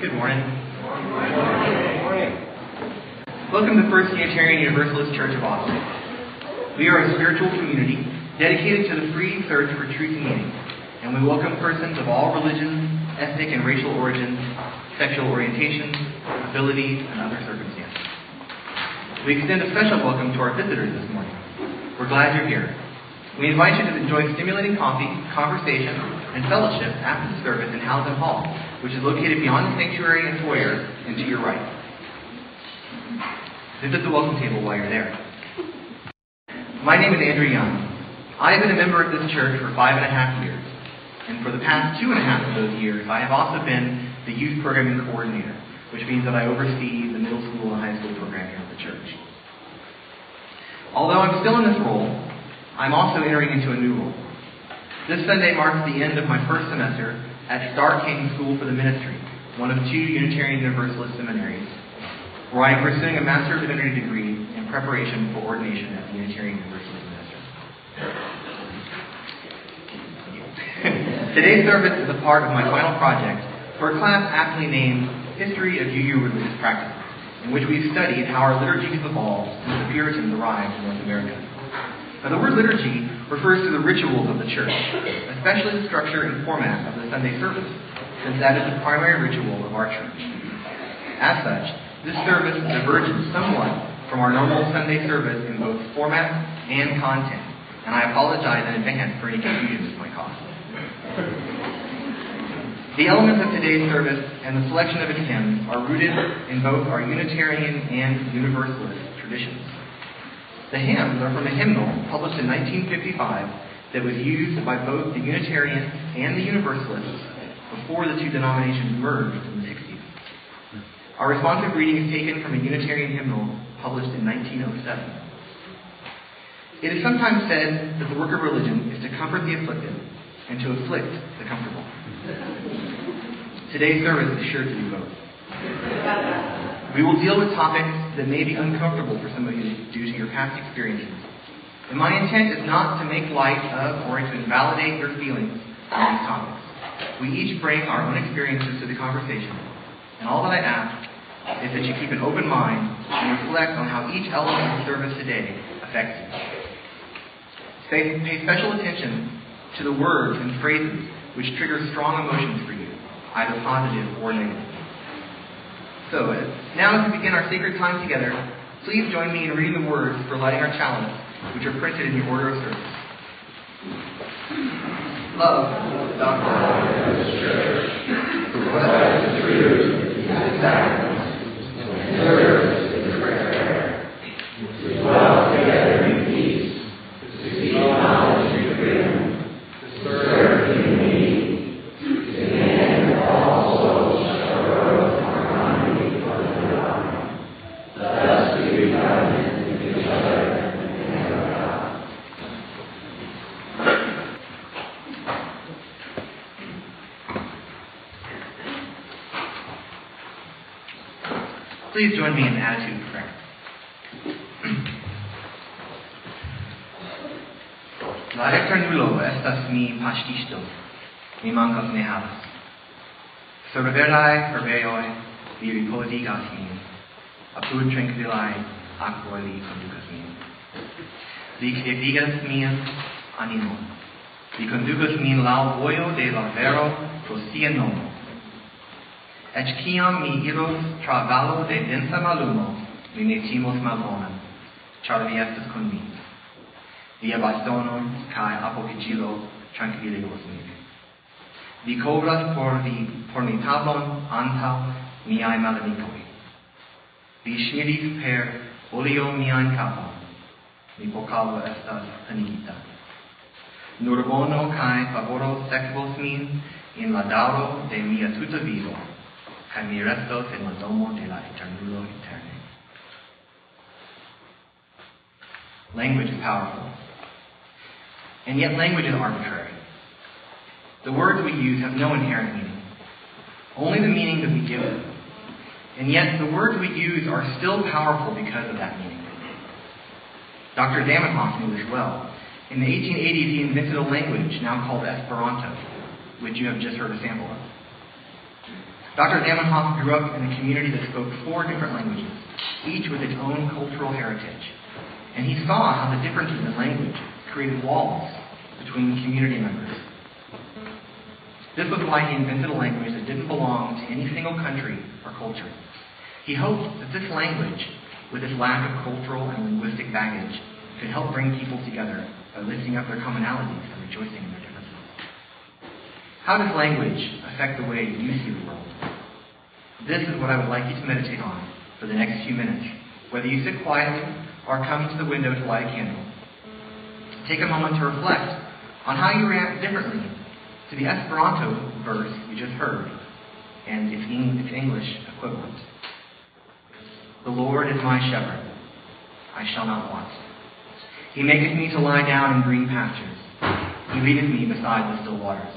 Good morning. Morning. Welcome to First Unitarian Universalist Church of Austin. We are a spiritual community dedicated to the free search for truth and meaning, and we welcome persons of all religions, ethnic and racial origins, sexual orientations, abilities, and other circumstances. We extend a special welcome to our visitors this morning. We're glad you're here. We invite you to enjoy stimulating coffee, conversation, and fellowship after the service in Howden Hall, which is located beyond the sanctuary and foyer and to your right. Visit the welcome table while you're there. My name is Andrew Young. I have been a member of this church for five and a half years, and for the past two and a half of those years, I have also been the youth programming coordinator, which means that I oversee the middle school and high school programming of the church. Although I'm still in this role, I'm also entering into a new role. This Sunday marks the end of my first semester at Starr King School for the Ministry, one of two Unitarian Universalist seminaries, where I am pursuing a Master of Divinity degree in preparation for ordination as a Unitarian Universalist minister. Today's service is a part of my final project for a class aptly named History of UU Religious Practices, in which we've studied how our liturgies evolved since the Puritans arrived in North America. Now, the word liturgy refers to the rituals of the church, especially the structure and format of the Sunday service, since that is the primary ritual of our church. As such, this service diverges somewhat from our normal Sunday service in both format and content, and I apologize in advance for any confusion this might cause. The elements of today's service and the selection of its hymns are rooted in both our Unitarian and Universalist traditions. The hymns are from a hymnal published in 1955 that was used by both the Unitarians and the Universalists before the two denominations merged in the 60s. Our responsive reading is taken from a Unitarian hymnal published in 1907. It is sometimes said that the work of religion is to comfort the afflicted and to afflict the comfortable. Today's service is sure to do both. We will deal with topics that may be uncomfortable for some of you due to your past experiences. And my intent is not to make light of or to invalidate your feelings on these topics. We each bring our own experiences to the conversation. And all that I ask is that you keep an open mind and reflect on how each element of service today affects you. Pay, pay special attention to the words and phrases which trigger strong emotions for you, either positive or negative. So, now as we begin our sacred time together, please join me in reading the words for lighting our chalice, which are printed in your order of service. Love, the church, the truth, and Please join me in attitude of prayer. La recternulo estas mi pastisto, mi mancas ne havas. Sur verdai herbejoj vi ripozigas min, apud tranquilai, aquae li conducas min. Vi credigas mian animon, vi conducas min lau voio de la vero pro sia nomo, et ciam mi iros tra valo de densa malumo, mi ne timos malbonan, char vi estes con mi. Via bastonon cae apogigilo tranquilligos mi. Vi cobras por vi por mi tablon anta miai malamicoi. Vi smilis per olio mian capon, mi vocalo estas panigita. Nur bono cae favoro sequos min in la dauro de mia tuta vivo, cae mi restos en la domo de la eternulo eterne. Language is powerful. And yet language is arbitrary. The words we use have no inherent meaning, only the meaning that we give them. And yet the words we use are still powerful because of that meaning. Dr. Zamenhof knew this well. In the 1880s, he invented a language now called Esperanto, which you have just heard a sample of. Dr. Zamenhof grew up in a community that spoke four different languages, each with its own cultural heritage. And he saw how the differences in language created walls between community members. This was why he invented a language that didn't belong to any single country or culture. He hoped that this language, with its lack of cultural and linguistic baggage, could help bring people together by lifting up their commonalities and rejoicing in their. How does language affect the way you see the world? This is what I would like you to meditate on for the next few minutes, whether you sit quietly or come to the window to light a candle. Take a moment to reflect on how you react differently to the Esperanto verse you just heard and its, English equivalent. The Lord is my shepherd. I shall not want. He maketh me to lie down in green pastures. He leadeth me beside the still waters.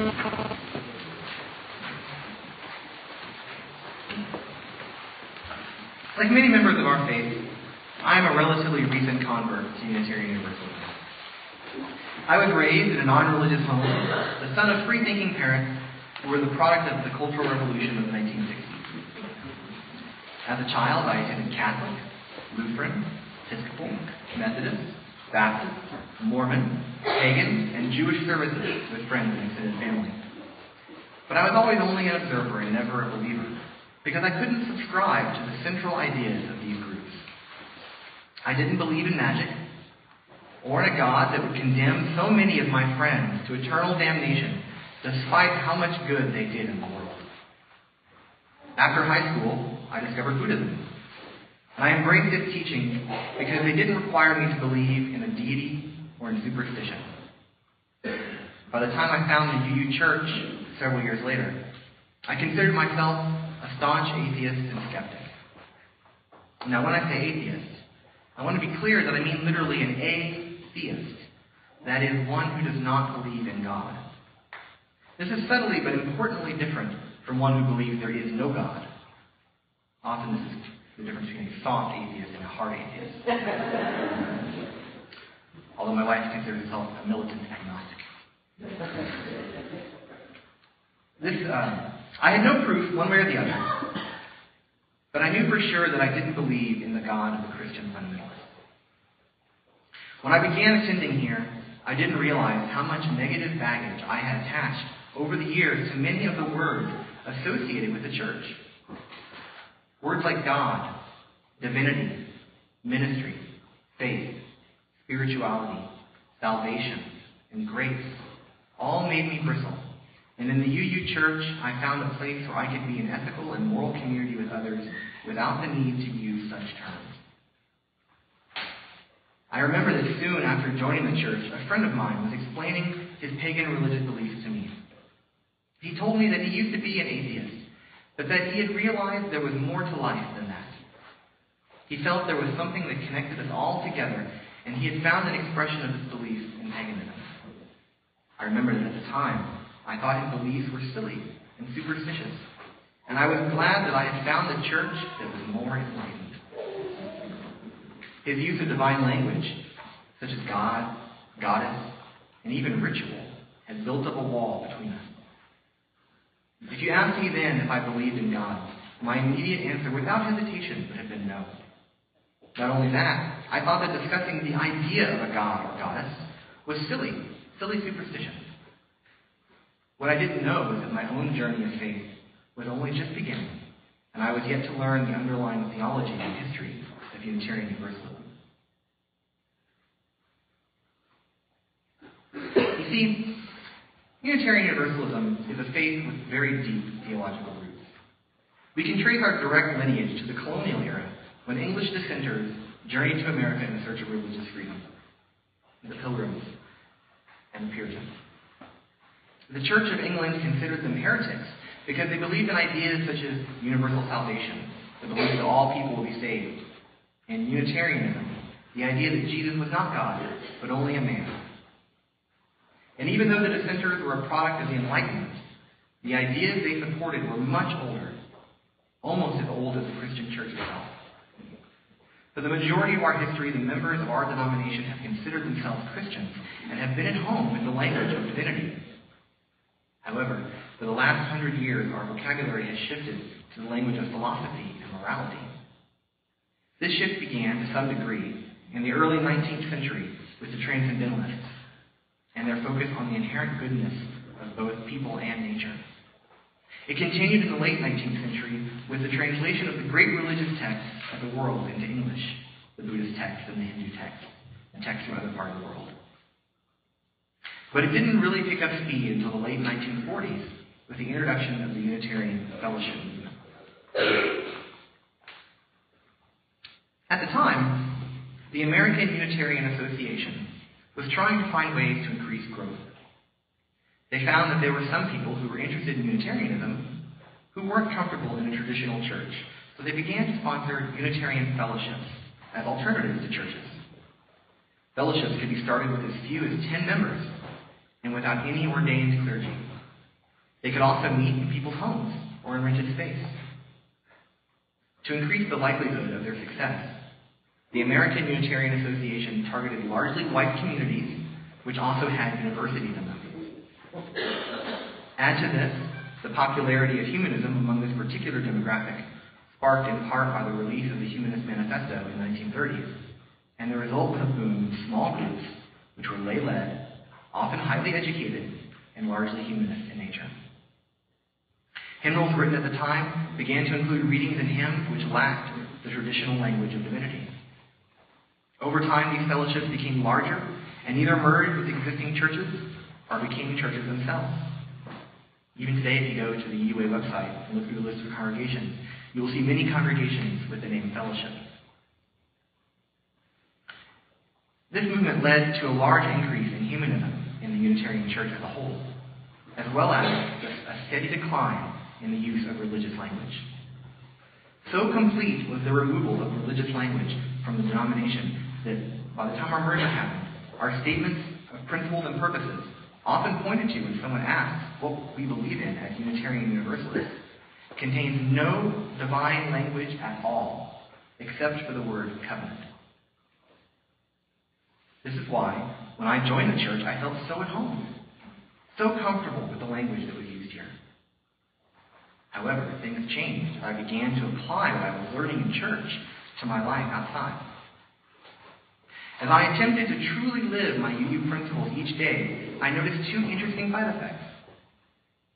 Like many members of our faith, I am a relatively recent convert to Unitarian Universalism. I was raised in a non-religious home, the son of free-thinking parents who were the product of the Cultural Revolution of the 1960s. As a child, I attended Catholic, Lutheran, Episcopal, Methodist, Baptist, Mormon, pagan, and Jewish services with friends and extended family. But I was always only an observer and never a believer, because I couldn't subscribe to the central ideas of these groups. I didn't believe in magic, or in a God that would condemn so many of my friends to eternal damnation despite how much good they did in the world. After high school, I discovered Buddhism. And I embraced its teachings because they didn't require me to believe in a deity or in superstition. By the time I found the UU Church several years later, I considered myself a staunch atheist and skeptic. Now, when I say atheist, I want to be clear that I mean literally an atheist. That is, one who does not believe in God. This is subtly but importantly different from one who believes there is no God. Often this is the difference between a soft atheist and a hard atheist. Although my wife considers herself a militant agnostic. This, uh, I had no proof one way or the other, but I knew for sure that I didn't believe in the God of the Christian fundamentalists. When I began attending here, I didn't realize how much negative baggage I had attached over the years to many of the words associated with the church. Words like God, divinity, ministry, faith, spirituality, salvation, and grace all made me bristle. And in the UU Church, I found a place where I could be an ethical and moral community with others without the need to use such terms. I remember that soon after joining the church, a friend of mine was explaining his pagan religious beliefs to me. He told me that he used to be an atheist, but that he had realized there was more to life than that. He felt there was something that connected us all together, and he had found an expression of his beliefs in paganism. I remember that at the time, I thought his beliefs were silly and superstitious, and I was glad that I had found a church that was more enlightened. His use of divine language, such as God, goddess, and even ritual, had built up a wall between us. If you asked me then if I believed in God, my immediate answer without hesitation would have been no. Not only that, I thought that discussing the idea of a god or goddess was silly, silly superstition. What I didn't know was that my own journey of faith was only just beginning, and I was yet to learn the underlying theology and history of Unitarian Universalism. You see, Unitarian Universalism is a faith with very deep theological roots. We can trace our direct lineage to the colonial era when English dissenters journeyed to America in search of religious freedom the Pilgrims and the Puritans. The Church of England considered them heretics because they believed in ideas such as universal salvation, the belief that all people will be saved, and Unitarianism, the idea that Jesus was not God, but only a man. And even though the dissenters were a product of the Enlightenment, the ideas they supported were much older, almost as old as the Christian church itself. For the majority of our history, the members of our denomination have considered themselves Christians and have been at home with the language of divinity. However, for the last hundred years, our vocabulary has shifted to the language of philosophy and morality. This shift began, to some degree, in the early 19th century with the Transcendentalists and their focus on the inherent goodness of both people and nature. It continued in the late 19th century with the translation of the great religious texts of the world into English, the Buddhist text and the Hindu text, and texts from other parts of the world. But it didn't really pick up speed until the late 1940s with the introduction of the Unitarian Fellowship movement. At the time, the American Unitarian Association was trying to find ways to increase growth. They found that there were some people who were interested in Unitarianism who weren't comfortable in a traditional church, so they began to sponsor Unitarian fellowships as alternatives to churches. Fellowships could be started with as few as 10 members and without any ordained clergy. They could also meet in people's homes or in rented space. To increase the likelihood of their success, the American Unitarian Association targeted largely white communities, which also had universities in them. Add to this the popularity of humanism among this particular demographic, sparked in part by the release of the Humanist Manifesto in the 1930s, and the result was a boom of small groups which were lay-led, often highly educated, and largely humanist in nature. Hymnals written at the time began to include readings and hymns which lacked the traditional language of divinity. Over time, these fellowships became larger and either merged with existing churches or became churches themselves. Even today, if you go to the UUA website and look through the list of congregations, you will see many congregations with the name fellowship. This movement led to a large increase in humanism in the Unitarian Church as a whole, as well as a steady decline in the use of religious language. So complete was the removal of religious language from the denomination that by the time our merger happened, our statements of principles and purposes, often pointed to when someone asks what we believe in as Unitarian Universalists, contains no divine language at all, except for the word covenant. This is why, when I joined the church, I felt so at home, so comfortable with the language that was used here. However, things changed I began to apply what I was learning in church to my life outside. As I attempted to truly live my UU principles each day, I noticed two interesting side effects.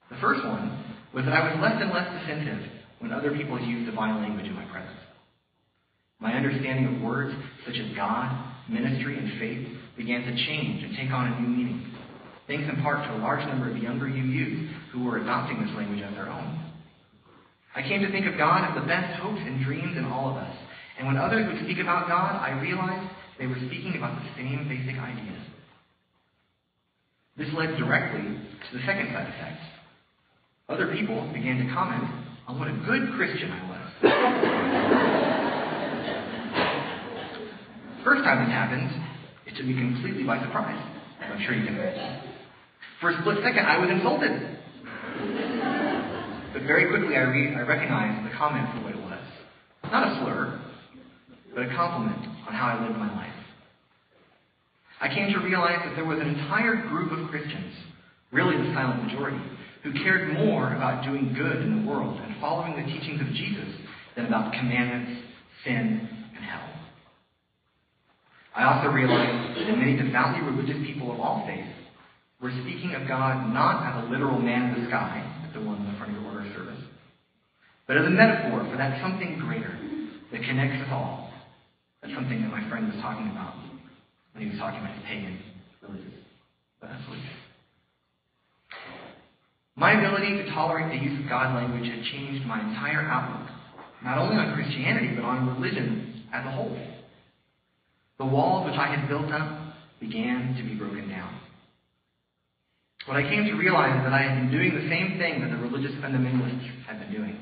The first one was that I was less and less defensive when other people used divine language in my presence. My understanding of words such as God, ministry, and faith began to change and take on a new meaning, thanks in part to a large number of younger UUs who were adopting this language as their own. I came to think of God as the best hopes and dreams in all of us, and when others would speak about God, I realized they were speaking about the same basic ideas. This led directly to the second side effect. Other people began to comment on what a good Christian I was. First time this happened, it took me completely by surprise. I'm sure you can imagine. For a split second, I was insulted. But very quickly, I, re- I recognized the comment for what it was. Not a slur, but a compliment on how I lived my life. I came to realize that there was an entire group of Christians, really the silent majority, who cared more about doing good in the world and following the teachings of Jesus than about commandments, sin, and hell. I also realized that many devoutly religious people of all faiths were speaking of God not as a literal man in the sky, the one in the front of your order service, but as a metaphor for that something greater that connects us all that's something that my friend was talking about when he was talking about pagan religious beliefs. My ability to tolerate the use of God language had changed my entire outlook, not only on Christianity, but on religion as a whole. The walls which I had built up began to be broken down. What I came to realize is that I had been doing the same thing that the religious fundamentalists had been doing.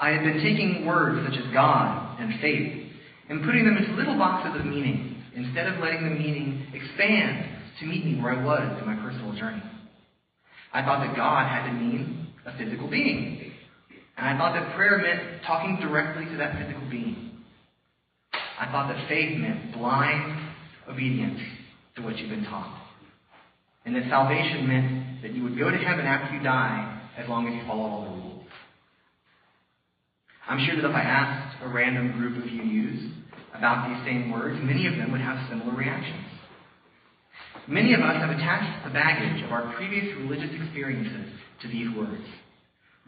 I had been taking words such as God and faith and putting them into little boxes of meaning instead of letting the meaning expand to meet me where I was in my personal journey. I thought that God had to mean a physical being. And I thought that prayer meant talking directly to that physical being. I thought that faith meant blind obedience to what you've been taught. And that salvation meant that you would go to heaven after you die as long as you follow all the rules. I'm sure that if I asked a random group of UUs about these same words, many of them would have similar reactions. Many of us have attached the baggage of our previous religious experiences to these words.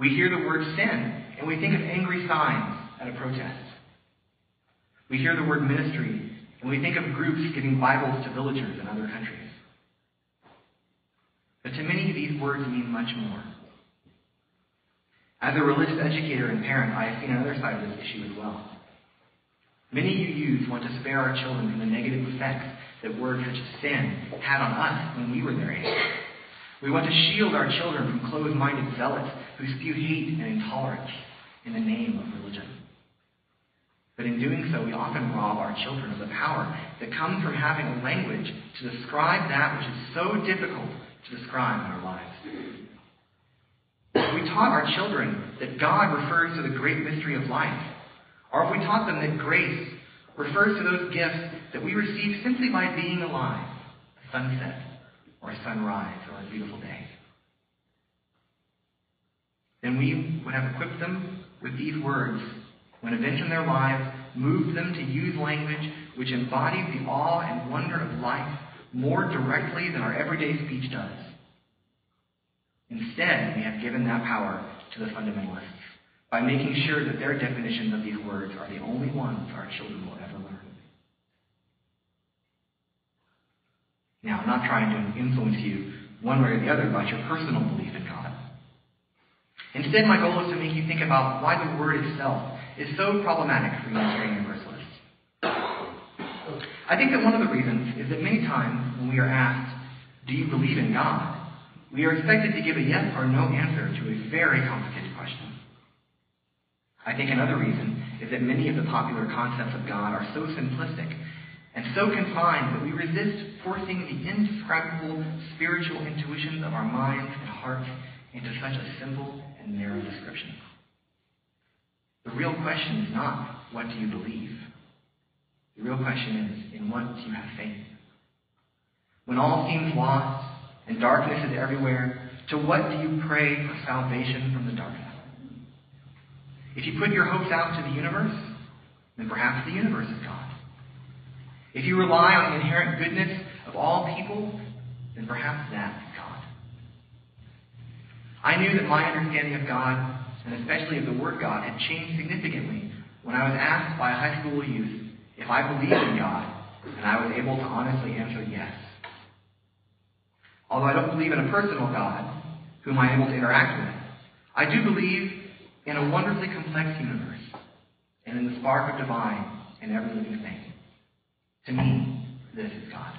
We hear the word sin, and we think of angry signs at a protest. We hear the word ministry, and we think of groups giving Bibles to villagers in other countries. But to many, these words mean much more. As a religious educator and parent, I have seen another side of this issue as well. Many UUs want to spare our children from the negative effects that words such as sin had on us when we were their age. We want to shield our children from closed minded zealots who spew hate and intolerance in the name of religion. But in doing so, we often rob our children of the power that comes from having a language to describe that which is so difficult to describe in our lives. We taught our children that God refers to the great mystery of life, or if we taught them that grace refers to those gifts that we receive simply by being alive, a sunset, or a sunrise, or a beautiful day, then we would have equipped them with these words when events in their lives moved them to use language which embodies the awe and wonder of life more directly than our everyday speech does. Instead, we have given that power to the fundamentalists by making sure that their definitions of these words are the only ones our children will ever learn. Now, I'm not trying to influence you one way or the other about your personal belief in God. Instead, my goal is to make you think about why the word itself is so problematic for Unitarian Universalists. I think that one of the reasons is that many times when we are asked, Do you believe in God? We are expected to give a yes or no answer to a very complicated question. I think another reason is that many of the popular concepts of God are so simplistic and so confined that we resist forcing the indescribable spiritual intuitions of our minds and hearts into such a simple and narrow description. The real question is not, what do you believe? The real question is, in what do you have faith? When all seems lost and darkness is everywhere, to what do you pray for salvation from the darkness? If you put your hopes out to the universe, then perhaps the universe is God. If you rely on the inherent goodness of all people, then perhaps that is God. I knew that my understanding of God and especially of the Word God, had changed significantly when I was asked by a high school youth if I believed in God, and I was able to honestly answer yes. Although I don't believe in a personal God whom I'm able to interact with, I do believe in a wonderfully complex universe and in the spark of divine in every living thing. To me, this is God.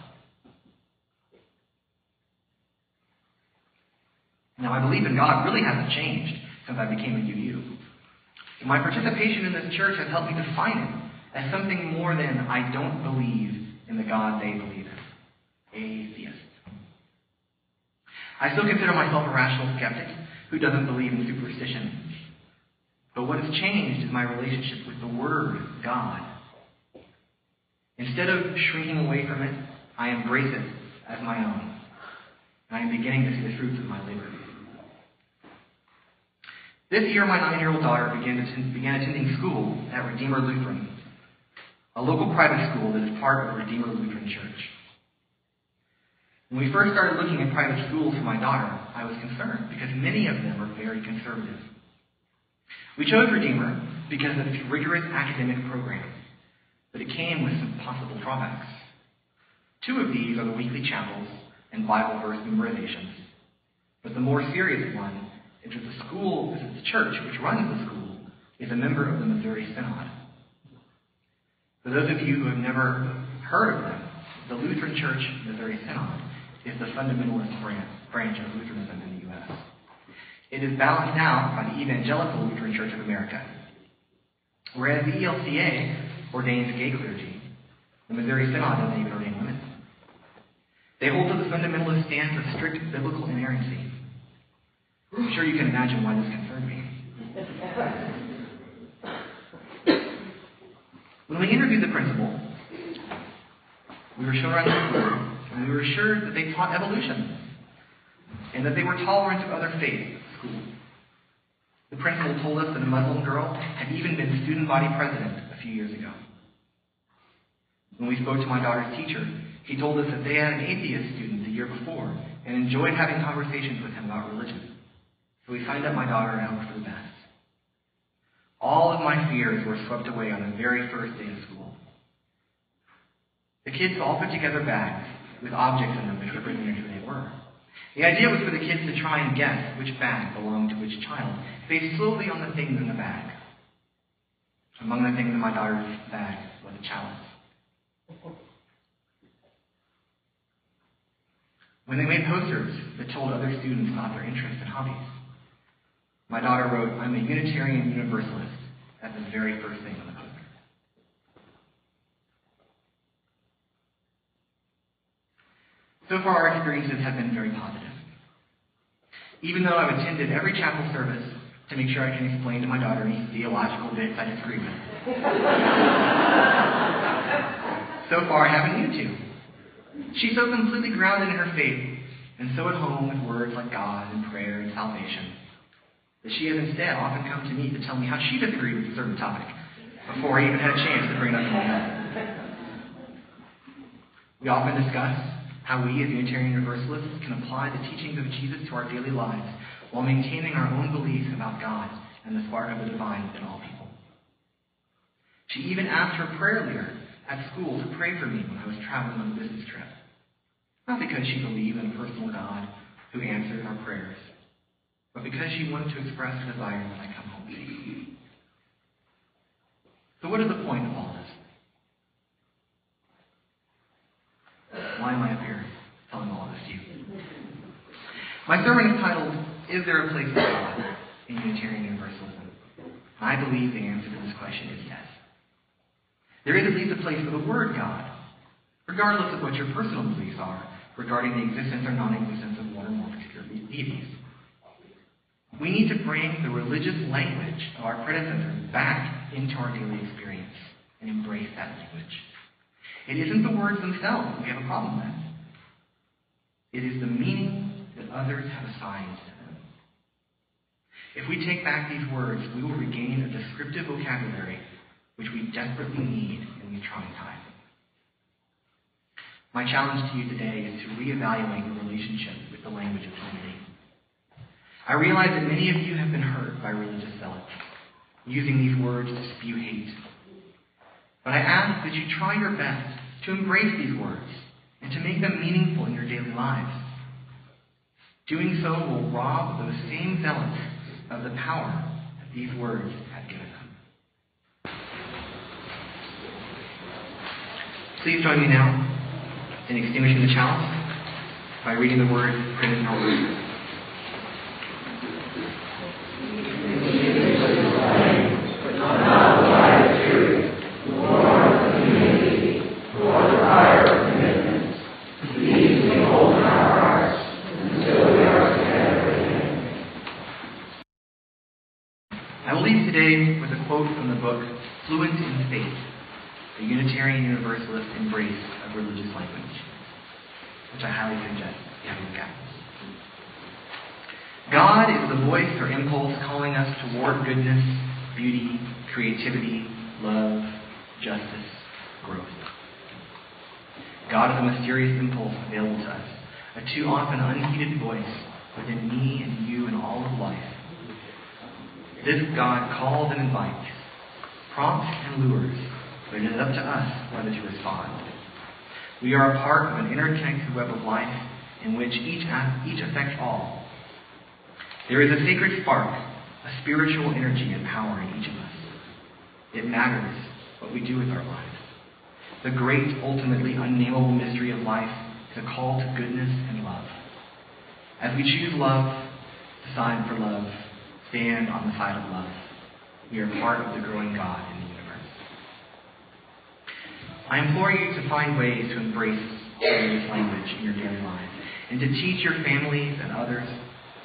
Now, my belief in God really hasn't changed since I became a UU. My participation in this church has helped me define it as something more than I don't believe in the God they believe in. Atheist. I still consider myself a rational skeptic who doesn't believe in superstition. But what has changed is my relationship with the Word, God. Instead of shrinking away from it, I embrace it as my own. And I am beginning to see the fruits of my labor. This year, my nine year old daughter began, began attending school at Redeemer Lutheran, a local private school that is part of Redeemer Lutheran Church. When we first started looking at private schools for my daughter, I was concerned because many of them are very conservative. We chose Redeemer because of its rigorous academic program, but it came with some possible drawbacks. Two of these are the weekly chapels and Bible verse memorizations, but the more serious one is that the school, is the church which runs the school is a member of the Missouri Synod. For those of you who have never heard of them, the Lutheran Church Missouri Synod is the fundamentalist branch of Lutheranism in the U.S. It is balanced out by the Evangelical Lutheran Church of America. Whereas the ELCA ordains gay clergy, the Missouri Synod doesn't even ordain women. They hold to the fundamentalist stance of strict biblical inerrancy. I'm sure you can imagine why this concerned me. When we interviewed the principal, we were shown around the and we were assured that they taught evolution and that they were tolerant of other faiths at school. The principal told us that a Muslim girl had even been student body president a few years ago. When we spoke to my daughter's teacher, he told us that they had an atheist student the year before and enjoyed having conversations with him about religion. So we signed up my daughter and hoped for the best. All of my fears were swept away on the very first day of school. The kids all put together bags with objects in them which represented who they were. The idea was for the kids to try and guess which bag belonged to which child, based solely on the things in the bag. Among the things in my daughter's bag was a chalice. When they made posters that told other students about their interests and hobbies, my daughter wrote, I'm a Unitarian Universalist at the very first thing on the poster. So far, our experiences have been very positive. Even though I've attended every chapel service to make sure I can explain to my daughter any theological bits I disagree with. so far, I haven't needed to. She's so completely grounded in her faith and so at home with words like God and prayer and salvation that she has instead often come to me to tell me how she disagreed with a certain topic before I even had a chance to bring it up in my. We often discuss how we as Unitarian Universalists can apply the teachings of Jesus to our daily lives while maintaining our own beliefs about God and the spark of the divine within all people. She even asked her prayer leader at school to pray for me when I was traveling on a business trip. Not because she believed in a personal God who answered our prayers, but because she wanted to express her desire that I come home. So, what is the point of all this? Why am I up here telling all this to you? My sermon is titled, Is There a Place for God in Unitarian Universalism? I believe the answer to this question is yes. There is at least a place for the Word God, regardless of what your personal beliefs are regarding the existence or non existence of one or more particular deities. We need to bring the religious language of our predecessors back into our daily experience and embrace that language. It isn't the words themselves that we have a problem with. It is the meaning that others have assigned to them. If we take back these words, we will regain a descriptive vocabulary which we desperately need in these trying times. My challenge to you today is to reevaluate your relationship with the language of divinity. I realize that many of you have been hurt by religious zealots, using these words to spew hate. But I ask that you try your best to embrace these words and to make them meaningful in your daily lives. Doing so will rob those same zealots of the power that these words have given them. Please join me now in extinguishing the chalice by reading the word printed in our word. I will leave today with a quote from the book Fluent in Faith, the Unitarian Universalist Embrace of Religious Language, which I highly suggest you have a look at. God is the voice or impulse calling us toward goodness, beauty, creativity, love, justice, growth. God is a mysterious impulse available to us, a too often unheeded voice within me and you and all of life. This God calls and invites, prompts and lures, but it is up to us whether to respond. We are a part of an interconnected web of life in which each, each affects all. There is a sacred spark, a spiritual energy and power in each of us. It matters what we do with our lives. The great, ultimately unnameable mystery of life is a call to goodness and love. As we choose love, decide for love, stand on the side of love, we are part of the growing God in the universe. I implore you to find ways to embrace this language in your daily lives and to teach your families and others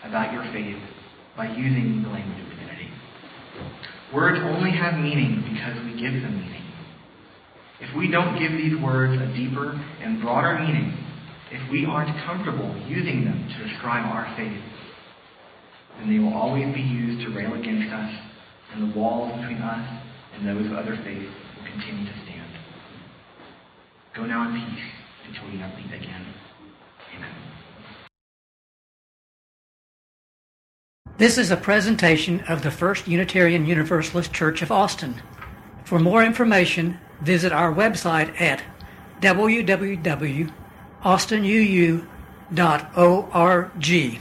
about your faith by using the language of divinity. Words only have meaning because we give them meaning. If we don't give these words a deeper and broader meaning, if we aren't comfortable using them to describe our faith, then they will always be used to rail against us, and the walls between us and those of other faiths will continue to stand. Go now in peace until we meet again. Amen. This is a presentation of the First Unitarian Universalist Church of Austin. For more information, visit our website at www.austinuu.org.